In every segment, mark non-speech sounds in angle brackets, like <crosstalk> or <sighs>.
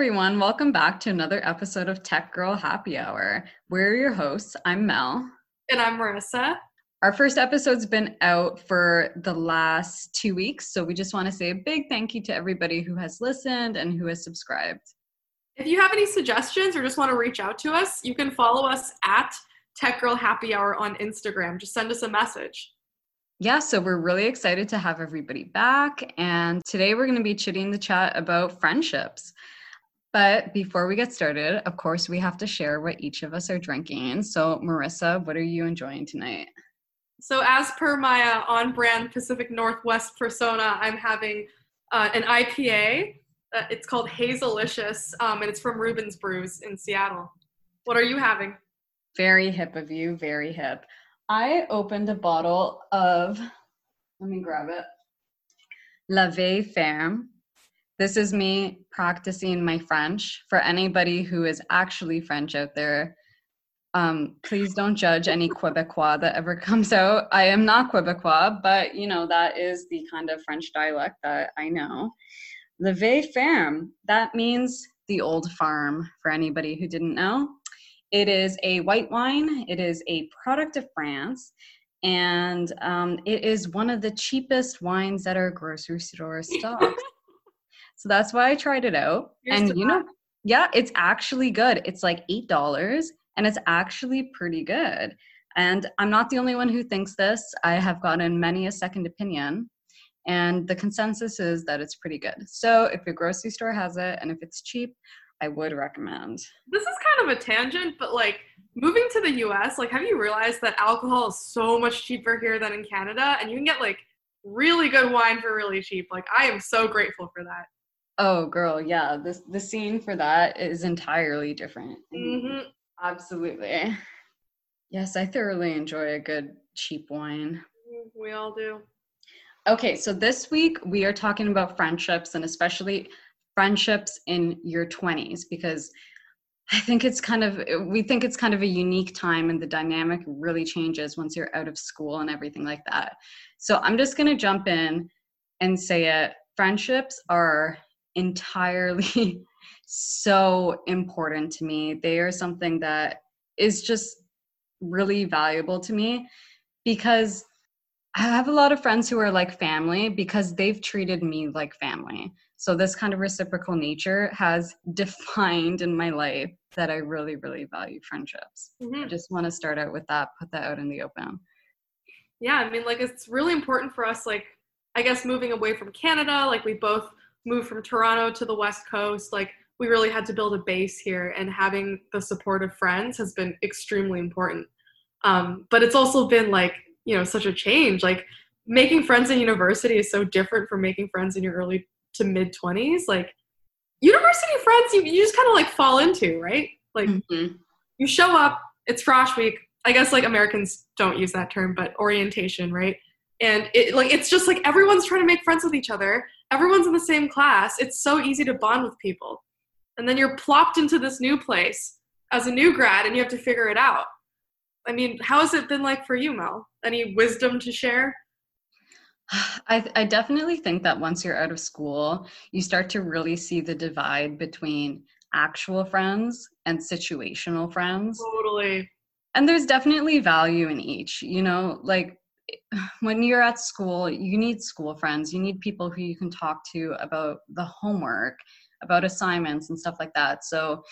everyone. Welcome back to another episode of Tech Girl Happy Hour. We're your hosts. I'm Mel. And I'm Marissa. Our first episode's been out for the last two weeks, so we just want to say a big thank you to everybody who has listened and who has subscribed. If you have any suggestions or just want to reach out to us, you can follow us at Tech Girl Happy Hour on Instagram. Just send us a message. Yeah, so we're really excited to have everybody back. And today we're going to be chitting the chat about friendships. But before we get started, of course, we have to share what each of us are drinking. So, Marissa, what are you enjoying tonight? So, as per my uh, on brand Pacific Northwest persona, I'm having uh, an IPA. Uh, it's called Hazelicious, um, and it's from Reuben's Brews in Seattle. What are you having? Very hip of you, very hip. I opened a bottle of, let me grab it, La Vieille Ferme. This is me practicing my French. For anybody who is actually French out there, um, please don't judge any Quebecois that ever <laughs> comes out. I am not Quebecois, but you know, that is the kind of French dialect that I know. La Vieille Ferme, that means the old farm for anybody who didn't know. It is a white wine. It is a product of France, and um, it is one of the cheapest wines that our grocery store stocks. <laughs> so that's why I tried it out. Here's and you know, yeah, it's actually good. It's like eight dollars, and it's actually pretty good. And I'm not the only one who thinks this. I have gotten many a second opinion, and the consensus is that it's pretty good. So if your grocery store has it, and if it's cheap, I would recommend. This is kind of a tangent, but like moving to the US, like have you realized that alcohol is so much cheaper here than in Canada and you can get like really good wine for really cheap. Like I am so grateful for that. Oh girl, yeah. This the scene for that is entirely different. Mm-hmm. Absolutely. Yes, I thoroughly enjoy a good cheap wine. We all do. Okay, so this week we are talking about friendships and especially friendships in your 20s because I think it's kind of we think it's kind of a unique time and the dynamic really changes once you're out of school and everything like that. So I'm just going to jump in and say it friendships are entirely <laughs> so important to me. They are something that is just really valuable to me because I have a lot of friends who are like family because they've treated me like family. So this kind of reciprocal nature has <laughs> defined in my life that I really, really value friendships. Mm-hmm. I just want to start out with that, put that out in the open. Yeah, I mean, like it's really important for us, like, I guess moving away from Canada, like we both moved from Toronto to the West Coast, like we really had to build a base here and having the support of friends has been extremely important. Um, but it's also been like, you know, such a change. Like making friends in university is so different from making friends in your early to mid 20s like university friends you, you just kind of like fall into right like mm-hmm. you show up it's frosh week i guess like americans don't use that term but orientation right and it like it's just like everyone's trying to make friends with each other everyone's in the same class it's so easy to bond with people and then you're plopped into this new place as a new grad and you have to figure it out i mean how has it been like for you mel any wisdom to share <sighs> I, I definitely think that once you're out of school, you start to really see the divide between actual friends and situational friends. Totally. And there's definitely value in each. You know, like <sighs> when you're at school, you need school friends. You need people who you can talk to about the homework, about assignments, and stuff like that. So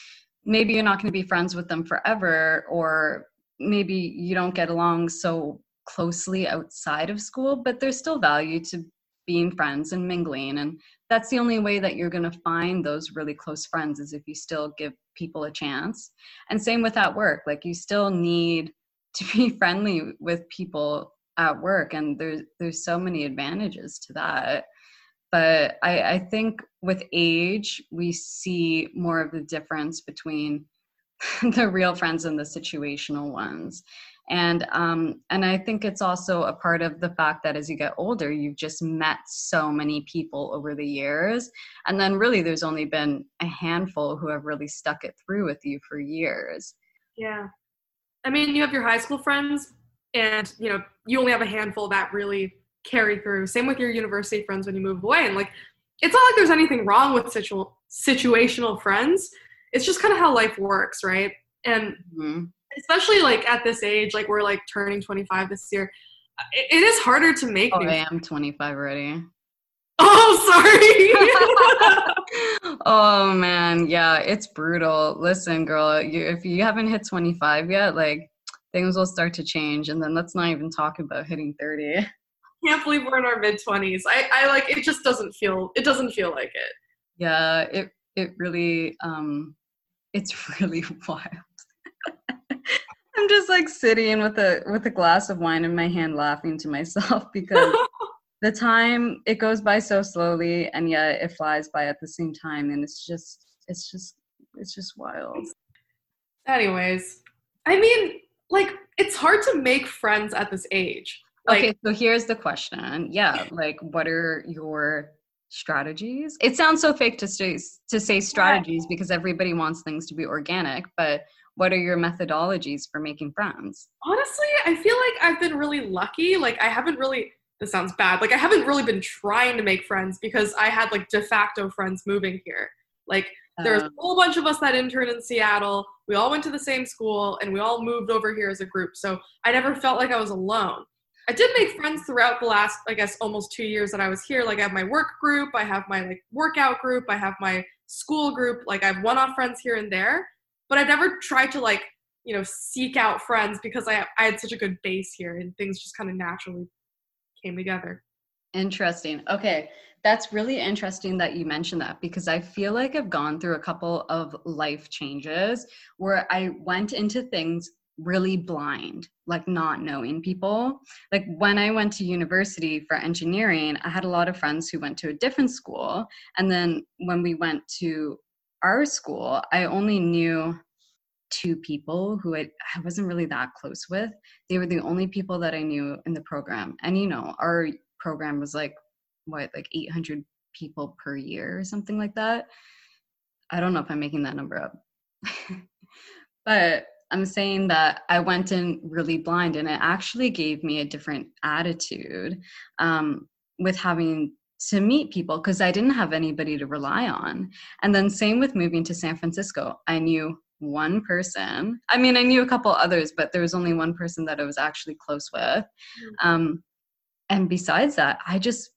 maybe you're not going to be friends with them forever, or maybe you don't get along so closely outside of school, but there's still value to being friends and mingling. And that's the only way that you're going to find those really close friends is if you still give people a chance. And same with at work, like you still need to be <laughs> friendly with people at work. And there's there's so many advantages to that. But I, I think with age, we see more of the difference between <laughs> the real friends and the situational ones and um, and i think it's also a part of the fact that as you get older you've just met so many people over the years and then really there's only been a handful who have really stuck it through with you for years yeah i mean you have your high school friends and you know you only have a handful that really carry through same with your university friends when you move away and like it's not like there's anything wrong with situ- situational friends. It's just kind of how life works, right? And mm-hmm. especially like at this age, like we're like turning 25 this year, it, it is harder to make. Oh, I am 25 already. <laughs> Oh, sorry. <laughs> oh man, yeah, it's brutal. Listen, girl, you, if you haven't hit 25 yet, like things will start to change, and then let's not even talk about hitting 30. <laughs> Can't believe we're in our mid 20s. I, I like it. Just doesn't feel. It doesn't feel like it. Yeah, it it really um, it's <laughs> really wild. <laughs> I'm just like sitting with a with a glass of wine in my hand, laughing to myself because the time it goes by so slowly and yet it flies by at the same time and it's just it's just it's just wild anyways i mean like it's hard to make friends at this age like, okay so here's the question yeah like what are your strategies it sounds so fake to say to say strategies because everybody wants things to be organic but what are your methodologies for making friends honestly i feel like i've been really lucky like i haven't really this sounds bad. Like I haven't really been trying to make friends because I had like de facto friends moving here. Like there's um, a whole bunch of us that interned in Seattle. We all went to the same school and we all moved over here as a group. So I never felt like I was alone. I did make friends throughout the last, I guess, almost two years that I was here. Like I have my work group, I have my like workout group, I have my school group. Like I have one-off friends here and there, but I never tried to like, you know, seek out friends because I I had such a good base here and things just kind of naturally came together. Interesting. Okay. That's really interesting that you mentioned that because I feel like I've gone through a couple of life changes where I went into things really blind, like not knowing people. Like when I went to university for engineering, I had a lot of friends who went to a different school. And then when we went to our school, I only knew two people who I, I wasn't really that close with. They were the only people that I knew in the program. And you know, our program was like what, like 800 people per year or something like that. I don't know if I'm making that number up. <laughs> but I'm saying that I went in really blind and it actually gave me a different attitude um, with having to meet people because I didn't have anybody to rely on. And then, same with moving to San Francisco. I knew one person. I mean, I knew a couple others, but there was only one person that I was actually close with. Mm-hmm. Um, and besides that, I just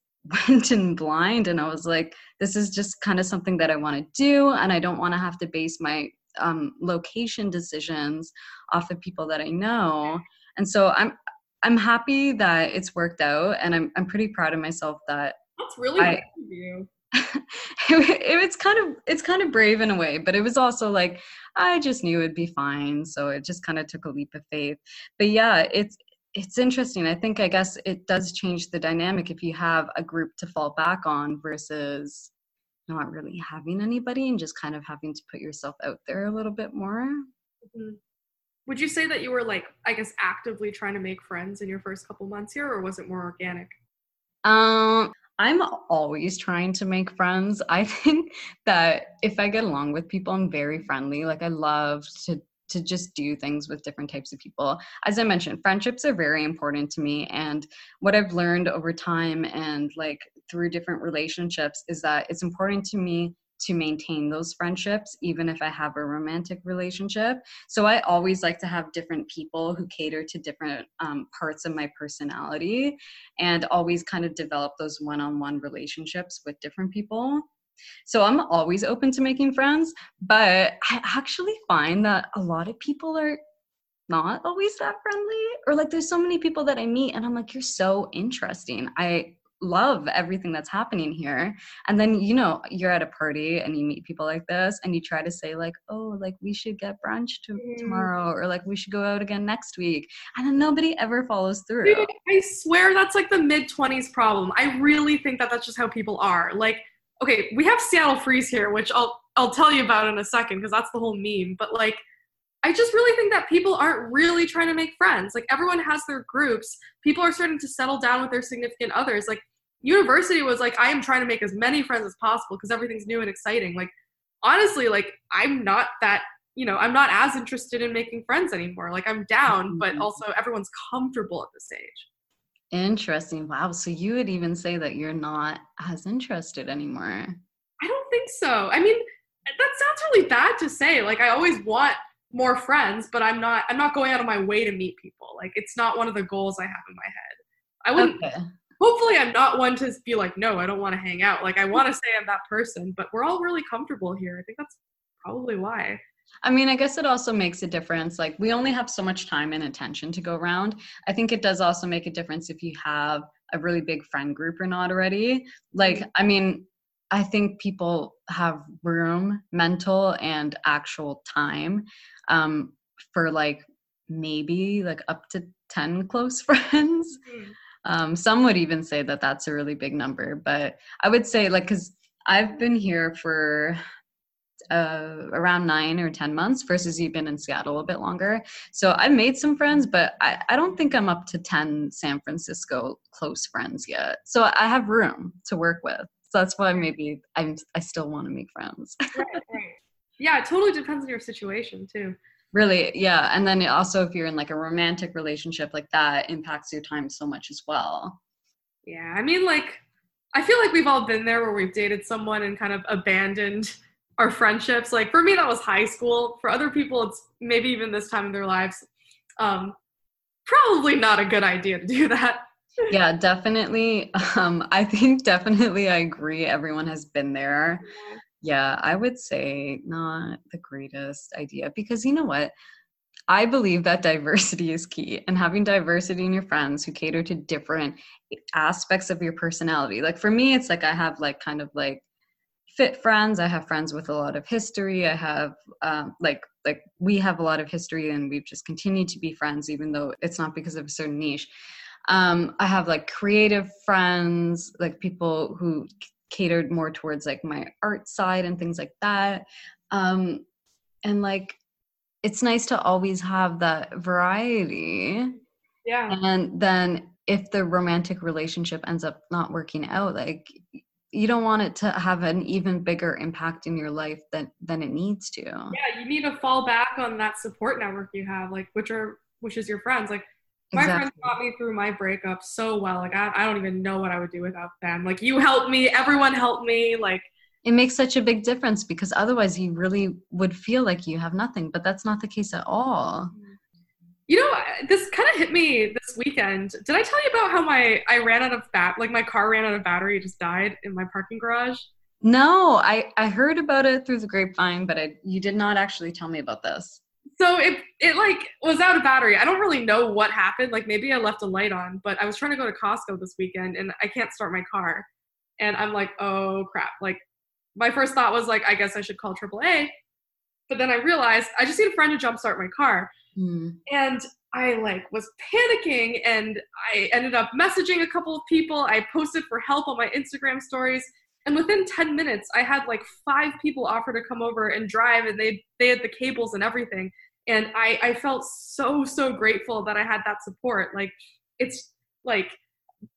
went in blind and I was like, this is just kind of something that I want to do. And I don't want to have to base my um, location decisions off of people that I know. And so I'm, I'm happy that it's worked out and I'm, I'm pretty proud of myself that that's really I, you. <laughs> it, it's kind of it's kind of brave in a way but it was also like i just knew it'd be fine so it just kind of took a leap of faith but yeah it's it's interesting i think i guess it does change the dynamic if you have a group to fall back on versus not really having anybody and just kind of having to put yourself out there a little bit more mm-hmm. would you say that you were like i guess actively trying to make friends in your first couple months here or was it more organic um I'm always trying to make friends. <laughs> I think that if I get along with people, I'm very friendly. Like I love to to just do things with different types of people. As I mentioned, friendships are very important to me and what I've learned over time and like through different relationships is that it's important to me to maintain those friendships, even if I have a romantic relationship. So I always like to have different people who cater to different um, parts of my personality and always kind of develop those one on one relationships with different people. So I'm always open to making friends, but I actually find that a lot of people are not always that friendly or like there's so many people that I meet and I'm like you're so interesting. I love everything that's happening here. And then you know you're at a party and you meet people like this and you try to say like oh like we should get brunch to- mm. tomorrow or like we should go out again next week. And then nobody ever follows through. Dude, i swear that's like the mid 20s problem. I really think that that's just how people are. Like okay we have seattle freeze here which i'll i'll tell you about in a second because that's the whole meme but like I just really think that people aren't really trying to make friends. Like everyone has their groups. People are starting to settle down with their significant others. Like university was like i am trying to make as many friends as possible because everything's new and exciting like honestly like i'm not that you know i'm not as interested in making friends anymore like i'm down but mm-hmm. also everyone's comfortable at this stage interesting wow so you would even say that you're not as interested anymore I don't think so. I mean, that sounds really bad to say. Like I always want more friends, but I'm not I'm not going out of my way to meet people. Like it's not one of the goals I have in my head. I wouldn't okay. hopefully I'm not one to be like, no, I don't want to hang out. Like I want to <laughs> say I'm that person, but we're all really comfortable here. I think that's probably why. I mean, I guess it also makes a difference. Like, we only have so much time and attention to go around. I think it does also make a difference if you have a really big friend group or not already. Like, mm-hmm. I mean, I think people have room, mental and actual time um, for like maybe like up to 10 close <laughs> friends. Mm-hmm. Um, some would even say that that's a really big number, but I would say like, cause I've been here for uh, around nine or 10 months versus you've been in Seattle a bit longer. So I've made some friends, but I, I don't think I'm up to 10 San Francisco close friends yet. So I have room to work with. So that's why maybe I'm, I still want to make friends. <laughs> right, right. Yeah, it totally depends on your situation too. Really, yeah. And then also, if you're in like a romantic relationship, like that impacts your time so much as well. Yeah, I mean, like, I feel like we've all been there where we've dated someone and kind of abandoned our friendships. Like for me, that was high school. For other people, it's maybe even this time in their lives. Um, probably not a good idea to do <laughs> that. yeah, definitely. Um, I think <laughs> definitely I agree. Everyone has been there. Yeah, I would say not the greatest idea because you know what? I believe that <laughs> diversity is key and having diversity in your friends who cater to different aspects of your personality. Like for me, it's like I have like kind of like fit friends. I have friends with a lot of history. I have um, like like we have a lot of history and we've just continued to be friends even though it's not because of a certain niche. Um, i have like creative friends like people who catered more towards like my art side and things like that. Um, and like it's nice to always have that variety. Yeah. And then if the romantic relationship ends up not working out like you don't want it to have an even bigger impact in your life than than it needs to. Yeah you need to fall back on that support network you have like which are which is your friends. Like my exactly. friends got me through my breakup so well. Like I, I don't even know what i would do without them. Like you helped me everyone helped me like it makes such a big difference because otherwise you really would feel like you have nothing but that's not the case at all. Mm-hmm. You know, this kind of hit me this weekend. Did I tell you about how my I ran out of bat like my car ran out of battery, just died in my parking garage? No, I I heard about it through the grapevine, but I, you did not actually tell me about this. So it it like was out of battery. I don't really know what happened. Like maybe I left a light on, but I was trying to go to Costco this weekend and I can't start my car. And I'm like, "Oh crap." Like my first thought was like, I guess I should call AAA. But then I realized I just need a friend to jumpstart my car. Mm. And I like was panicking and I ended up messaging a couple of people. I posted for help on my Instagram stories. And within 10 minutes, I had like five people offer to come over and drive and they they had the cables and everything. And I, I felt so, so grateful that I had that support. Like it's like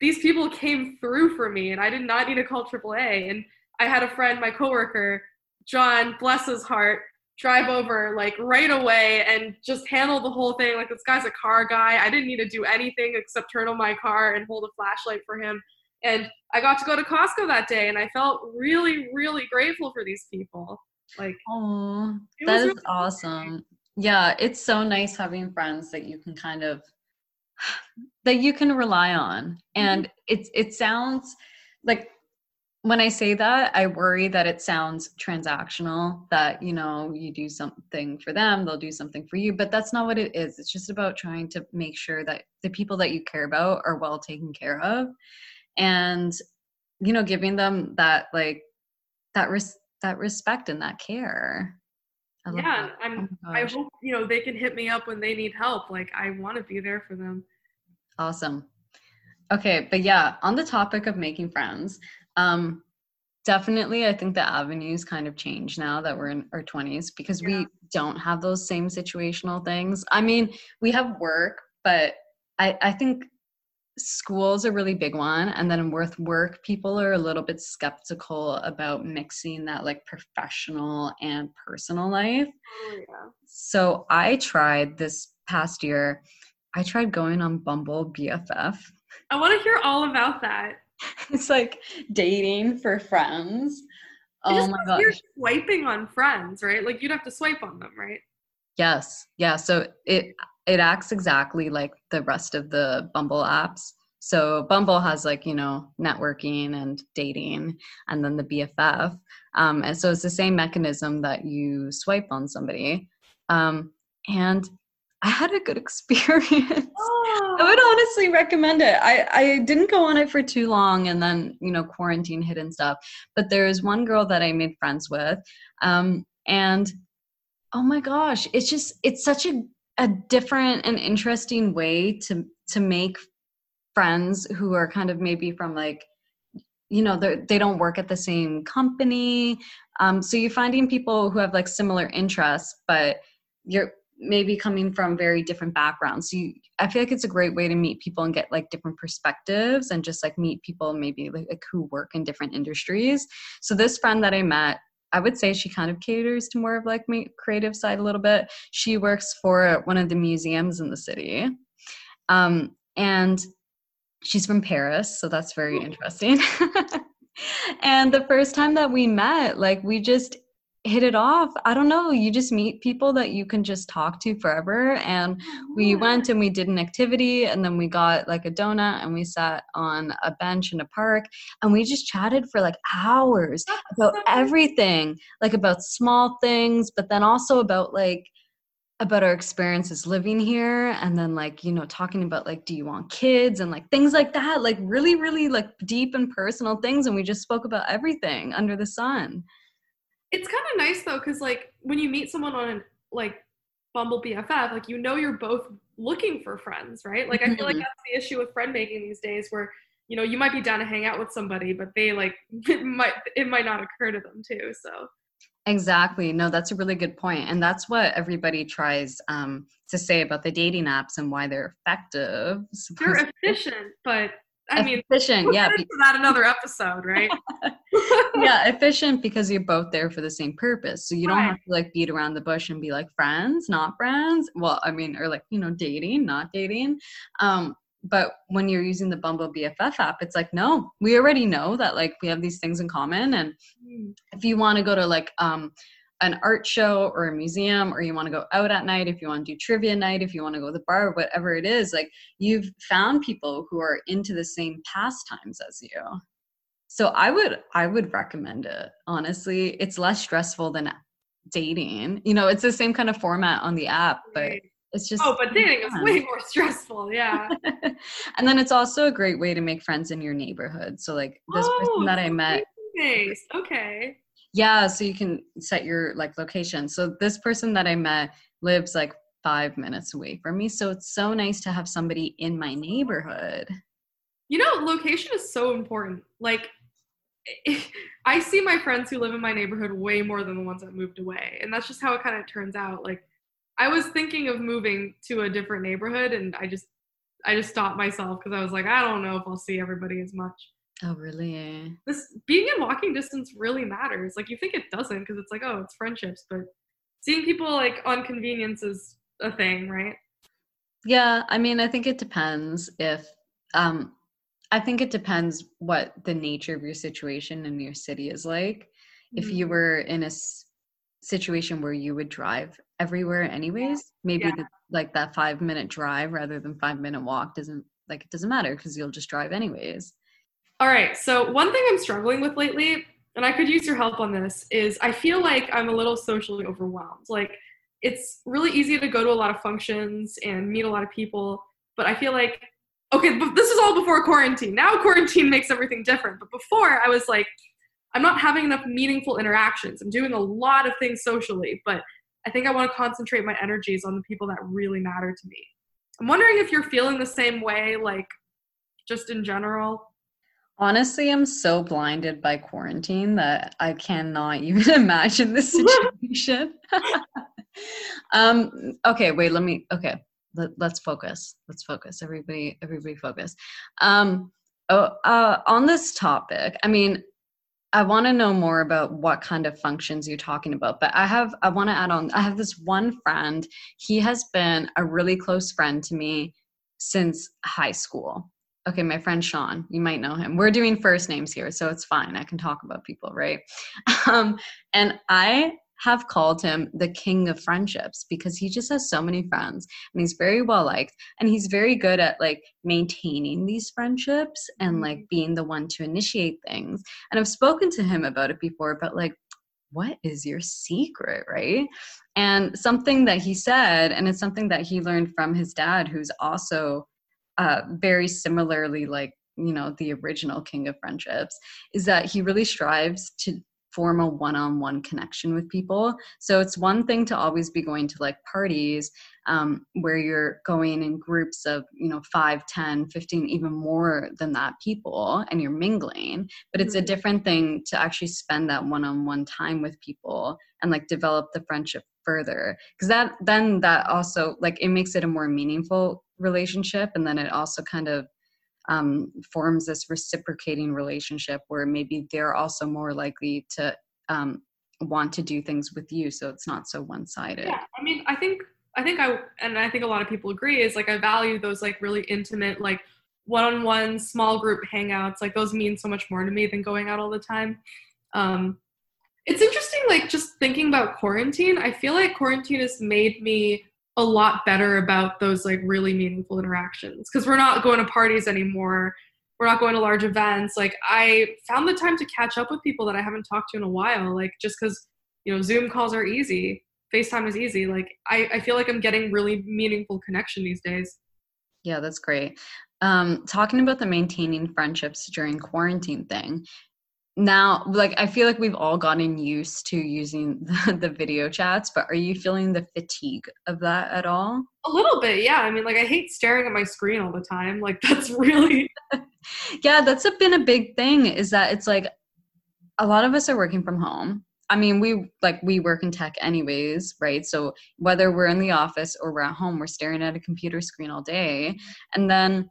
these people came through for me and I did not need to call AAA. And I had a friend, my coworker, John, bless his heart, drive over like right away and just handle the whole thing. Like this guy's a car guy. I didn't need to do anything except turn on my car and hold a flashlight for him. And I got to go to Costco that day and I felt really, really grateful for these people. Like Oh that is really awesome. Yeah, it's so nice having friends that you can kind of <sighs> that you can rely on. And mm-hmm. it's it sounds like when I say that, I worry that it sounds transactional, that, you know, you do something for them, they'll do something for you, but that's not what it is. It's just about trying to make sure that the people that you care about are well taken care of and, you know, giving them that, like, that, res- that respect and that care. I yeah, I'm, oh I hope, you know, they can hit me up when they need help. Like, I want to be there for them. Awesome. Okay, but yeah, on the topic of making friends, um, definitely, I think the avenues kind of change now that we're in our 20s because yeah. we don't have those same situational things. I mean, we have work, but I, I think school's a really big one and then with work people are a little bit skeptical about mixing that like professional and personal life oh, yeah. so i tried this past year i tried going on bumble bff i want to hear all about that <laughs> it's like dating for friends. Oh my gosh. You're swiping on friends, right? Like you'd have to swipe on them, right? Yes. Yeah. So it it acts exactly like the rest of the Bumble apps. So Bumble has like, you know, networking and dating and then the BFF. Um, and so it's the same mechanism that you swipe on somebody. Um, and I had a good <laughs> experience. Oh. I would honestly recommend it. I, I didn't go on it for too long and then, you know, quarantine hit and stuff. But there was one girl that I made friends with. Um, and oh my gosh, it's just, it's such a, a different and interesting way to, to make friends who are kind of maybe from like you know they don't work at the same company um, so you're finding people who have like similar interests but you're maybe coming from very different backgrounds so you, i feel like it's a great way to meet people and get like different perspectives and just like meet people maybe like, like who work in different industries so this friend that i met I would say she kind of caters to more of like my creative side a little bit. She works for one of the museums in the city. Um, and she's from Paris, so that's very interesting. <laughs> and the first time that we met, like we just hit it off. I don't know, you just meet people that you can just talk to forever. And we oh, went and we did an activity and then we got like a donut and we sat on a bench in a park and we just chatted for like hours about everything, like about small things, but then also about like about our experiences living here and then like you know talking about like do you want kids and like things like that like really really like deep and personal things and we just spoke about everything under the sun it's kind of nice though because like when you meet someone on like bumble bff like you know you're both looking for friends right like i feel like mm-hmm. that's the issue with friend making these days where you know you might be down to hang out with somebody but they like <laughs> it might it might not occur to them too so Exactly. No, that's a really good point. And that's what everybody tries um, to say about the dating apps and why they're effective. They're efficient, but I mean, efficient. We'll yeah. That another episode, right? <laughs> yeah, efficient because you're both there for the same purpose. So you don't have to like beat around the bush and be like friends, not friends. Well, I mean, or like, you know, dating, not dating. Um, but when you're using the Bumble BFF app, it's like, no, we already know that like we have these things in common. And mm. if you want to go to like um, an art show or a museum, or you want to go out at night, if you want to do trivia night, if you want to go to the bar, whatever it is, like you've found people who are into the same pastimes as you. So I would I would recommend it. Honestly, it's less stressful than dating. You know, it's the same kind of format on the app, but it's just oh but dating fun. is way more stressful yeah <laughs> and then it's also a great way to make friends in your neighborhood so like this oh, person that i met nice. okay yeah so you can set your like location so this person that i met lives like five minutes away from me so it's so nice to have somebody in my neighborhood you know location is so important like <laughs> I see my friends who live in my neighborhood way more than the ones that moved away. And that's just how it kind of turns out. Like I was thinking of moving to a different neighborhood and I just I just stopped myself because I was like, I don't know if I'll see everybody as much. Oh, really? This being in walking distance really matters. Like you think it doesn't because it's like, oh, it's friendships, but seeing people like on convenience is a thing, right? Yeah, I mean, I think it depends if um I think it depends what the nature of your situation in your city is like. Mm-hmm. If you mm-hmm. were in a situation where you would drive everywhere anyways maybe yeah. the, like that five minute drive rather than five minute walk doesn't like it doesn't matter because you'll just drive anyways all right so one thing i'm struggling with lately and i could use your help on this is i feel like i'm a little socially overwhelmed like it's really easy to go to a lot of functions and meet a lot of people but i feel like okay but this is all before quarantine now quarantine makes everything different but before i was like I'm not having enough meaningful interactions. I'm doing a lot of things socially, but I think I want to concentrate my energies on the people that really matter to me. I'm wondering if you're feeling the same way, like just in general. Honestly, I'm so blinded by quarantine that I cannot <laughs> even imagine this situation. <laughs> um, okay, wait, let me, okay, let, us focus. Let's focus. Everybody, everybody focus. Um, oh, uh, on this topic, I mean, I want to know more about what kind of functions you're talking about. But I have, I want to add on, I have this one friend. He has been a really close friend to me since high school. Okay, my friend Sean, you might know him. We're doing first names here, so it's fine. I can talk about people, right? <laughs> Um, and I have called him the king of friendships because he just has so many friends and he's very well liked and he's very good at like maintaining these friendships and like mm-hmm. being the one to initiate things. And I've spoken to him about it before, but like, what is your secret, right? And something that he said, and it's something that he learned from his dad, who's also uh, very similarly like you know the original king of friendships is that he really strives to form a one-on-one connection with people so it's one thing to always be going to like parties um, where you're going in groups of you know 5 10 15 even more than that people and you're mingling but it's a mm-hmm. different thing to actually spend that one-on-one time with people and like develop the friendship further because that then that also like it makes it a more meaningful relationship and then it also kind of um, forms this reciprocating relationship where maybe they're also more likely to um, want to do things with you so it's not so one-sided. Yeah i mean i think i think i and i think a lot of people agree is like i value those like really intimate like one-on-one small group hangouts like those mean so much more to me than going out all the time. Um it's interesting like just thinking about quarantine. I feel like quarantine has made me a lot better about those like really meaningful interactions. Because we're not going to parties anymore. We're not going to large events. Like i found the time to catch up with people that i haven't talked to in a while like just because you know zoom calls are easy facetime is easy. Like I, I feel like i'm getting really meaningful connection these days. Yeah that's great. Um, talking about the maintaining friendships during quarantine thing now like i feel like we've all gotten used to using <laughs> the, the, video chats but are you feeling the fatigue of that at all? A little bit yeah. I mean like i hate staring at my screen all the time. Like <laughs> that's really <laughs> yeah that's a, been a big thing is that it's like a lot of us are working from home. I mean we like we work in tech anyways right? So whether we're in the office or we're at home we're staring at a computer screen all day. And then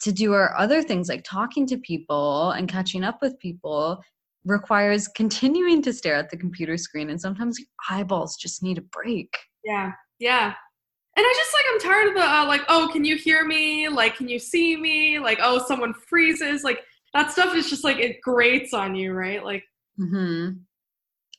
to do our other things like talking to people and catching up with people requires continuing to stare at the computer screen and sometimes eyeballs just need a break. Yeah yeah. And i just like i'm tired of the uh, like oh can you hear me? Like can you see me? Like oh someone freezes. Like that stuff is just like it grates on you right? Like mm-hmm.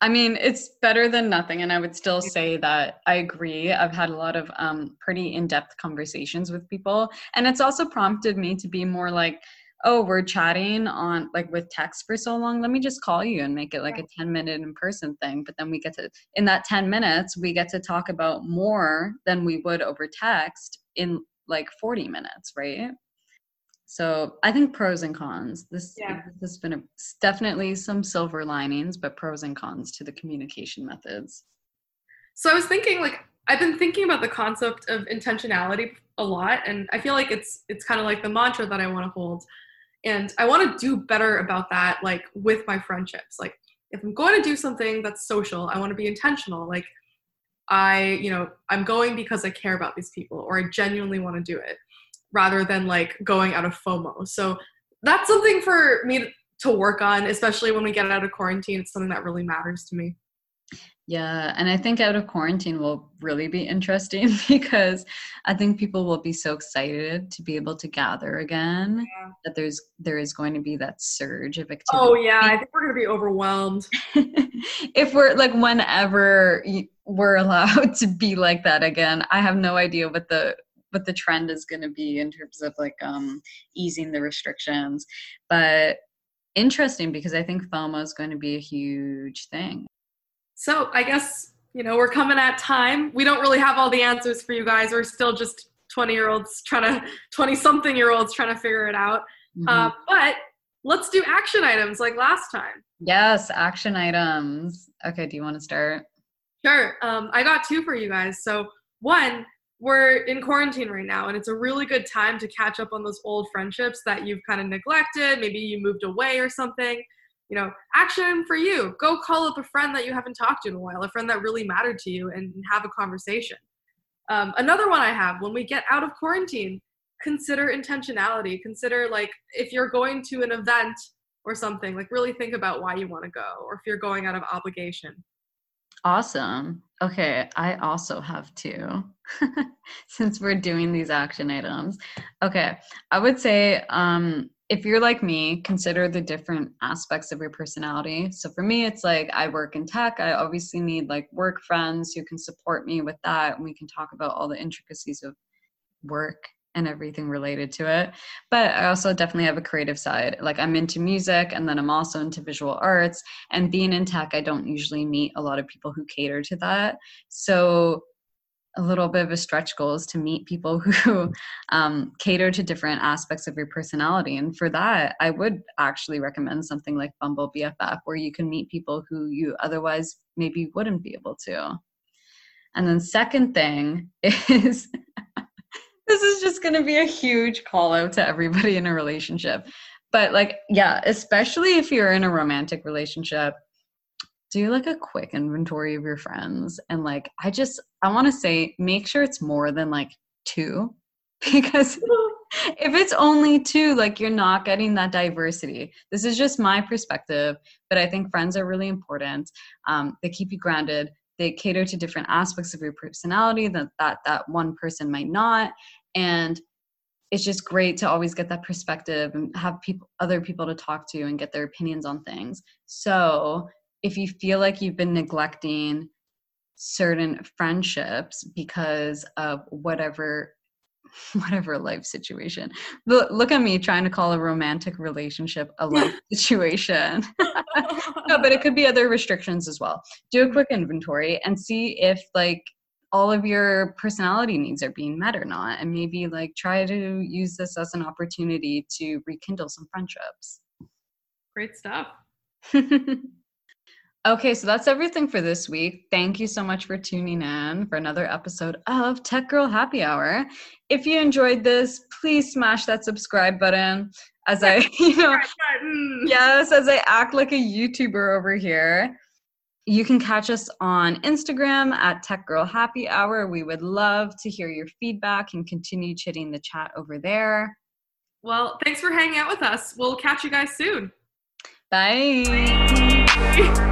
I mean, it's better than nothing. And I would still say that I agree. I've had a lot of um, pretty in depth conversations with people. And it's also prompted me to be more like, oh, we're chatting on like with text for so long. Let me just call you and make it like a 10 minute in person thing. But then we get to, in that 10 minutes, we get to talk about more than we would over text in like 40 minutes, right? So I think pros and cons. This, yeah. this has been a, definitely some silver linings, but pros and cons to the communication methods. So I was thinking, like, I've been thinking about the concept of intentionality a lot, and I feel like it's it's kind of like the mantra that I want to hold, and I want to do better about that, like with my friendships. Like, if I'm going to do something that's social, I want to be intentional. Like, I, you know, I'm going because I care about these people, or I genuinely want to do it rather than like going out of FOMO. So that's something for me to work on, especially when we get out of quarantine. It's something that really matters to me. Yeah, and I think out of quarantine will really be interesting <laughs> because I think people will be so excited to be able to gather again yeah. that there's there is going to be that surge of activity. Oh yeah, I think we're going to be overwhelmed. <laughs> if we're like whenever we're <laughs> allowed to be like that again, I have no idea what the what the trend is going to be in terms of like um, easing the restrictions. But interesting because I think FOMO is going to be a huge thing. So I guess you know we're coming at time. We don't really have all the answers for you guys. We're still just 20 year olds trying to 20 something year olds trying to figure it out. Mm-hmm. Uh, but let's do action items like last time. Yes, action items. Okay, do you want to start? Sure. Um, I got two for you guys. So one, we're in quarantine right now and it's a really good time to catch up on those old friendships that you've kind of neglected maybe you moved away or something. You know action for you. Go call up a friend that you haven't talked to in a while a friend that really mattered to you and have a conversation. Um, another one i have when we get out of quarantine consider intentionality. Consider like if you're going to an event or something like really think about why you want to go or if you're going out of obligation. Awesome. Okay, I also have two <laughs> since we're doing these action items. Okay, I would say um, if you're like me, consider the different aspects of your personality. So for me, it's like I work in tech. I obviously need like work friends who can support me with that. And we can talk about all the intricacies of work and everything related to it. But I also definitely have a creative side. Like I'm into music and then I'm also into visual arts. And being in tech, I don't usually meet a lot of people who cater to that. So a little bit of a stretch goal is to meet people <laughs> who um, cater to different aspects of your personality. And for that, I would actually recommend something like Bumble BFF, where you can meet people who you otherwise maybe wouldn't be able to. And then, second thing <laughs> is <laughs> this is just going to be a huge call out to everybody in a relationship. But like, yeah, especially if you're in a romantic relationship, do like a quick inventory of your friends. And like, I just, I want to say, make sure it's more than like two <laughs> because if it's only two, like you're not getting that diversity. This is just my perspective, but I think friends are really important. Um, they keep you grounded. They cater to different aspects of your personality that that that one person might not, and it's just great to always get that perspective and have people other people to talk to and get their opinions on things so if you feel like you've been neglecting certain friendships because of whatever <laughs> whatever life situation. Look, look at me trying to call a romantic relationship a <laughs> life situation. <laughs> No but it could be other restrictions as well. Do a quick inventory and see if like all of your personality needs are being met or not and maybe like try to use this as an opportunity to rekindle some friendships. Great stuff okay so that's everything for this week thank you so much for tuning in for another episode of tech girl happy hour if you enjoyed this please smash that subscribe button as i <laughs> you know yes as i act like a youtuber over here you can catch us on Instagram at Tech Girl Happy Hour. We would love to hear your feedback and continue chitting the chat over there. Well, thanks for hanging out with us. We'll catch you guys soon. Bye. Bye. <laughs>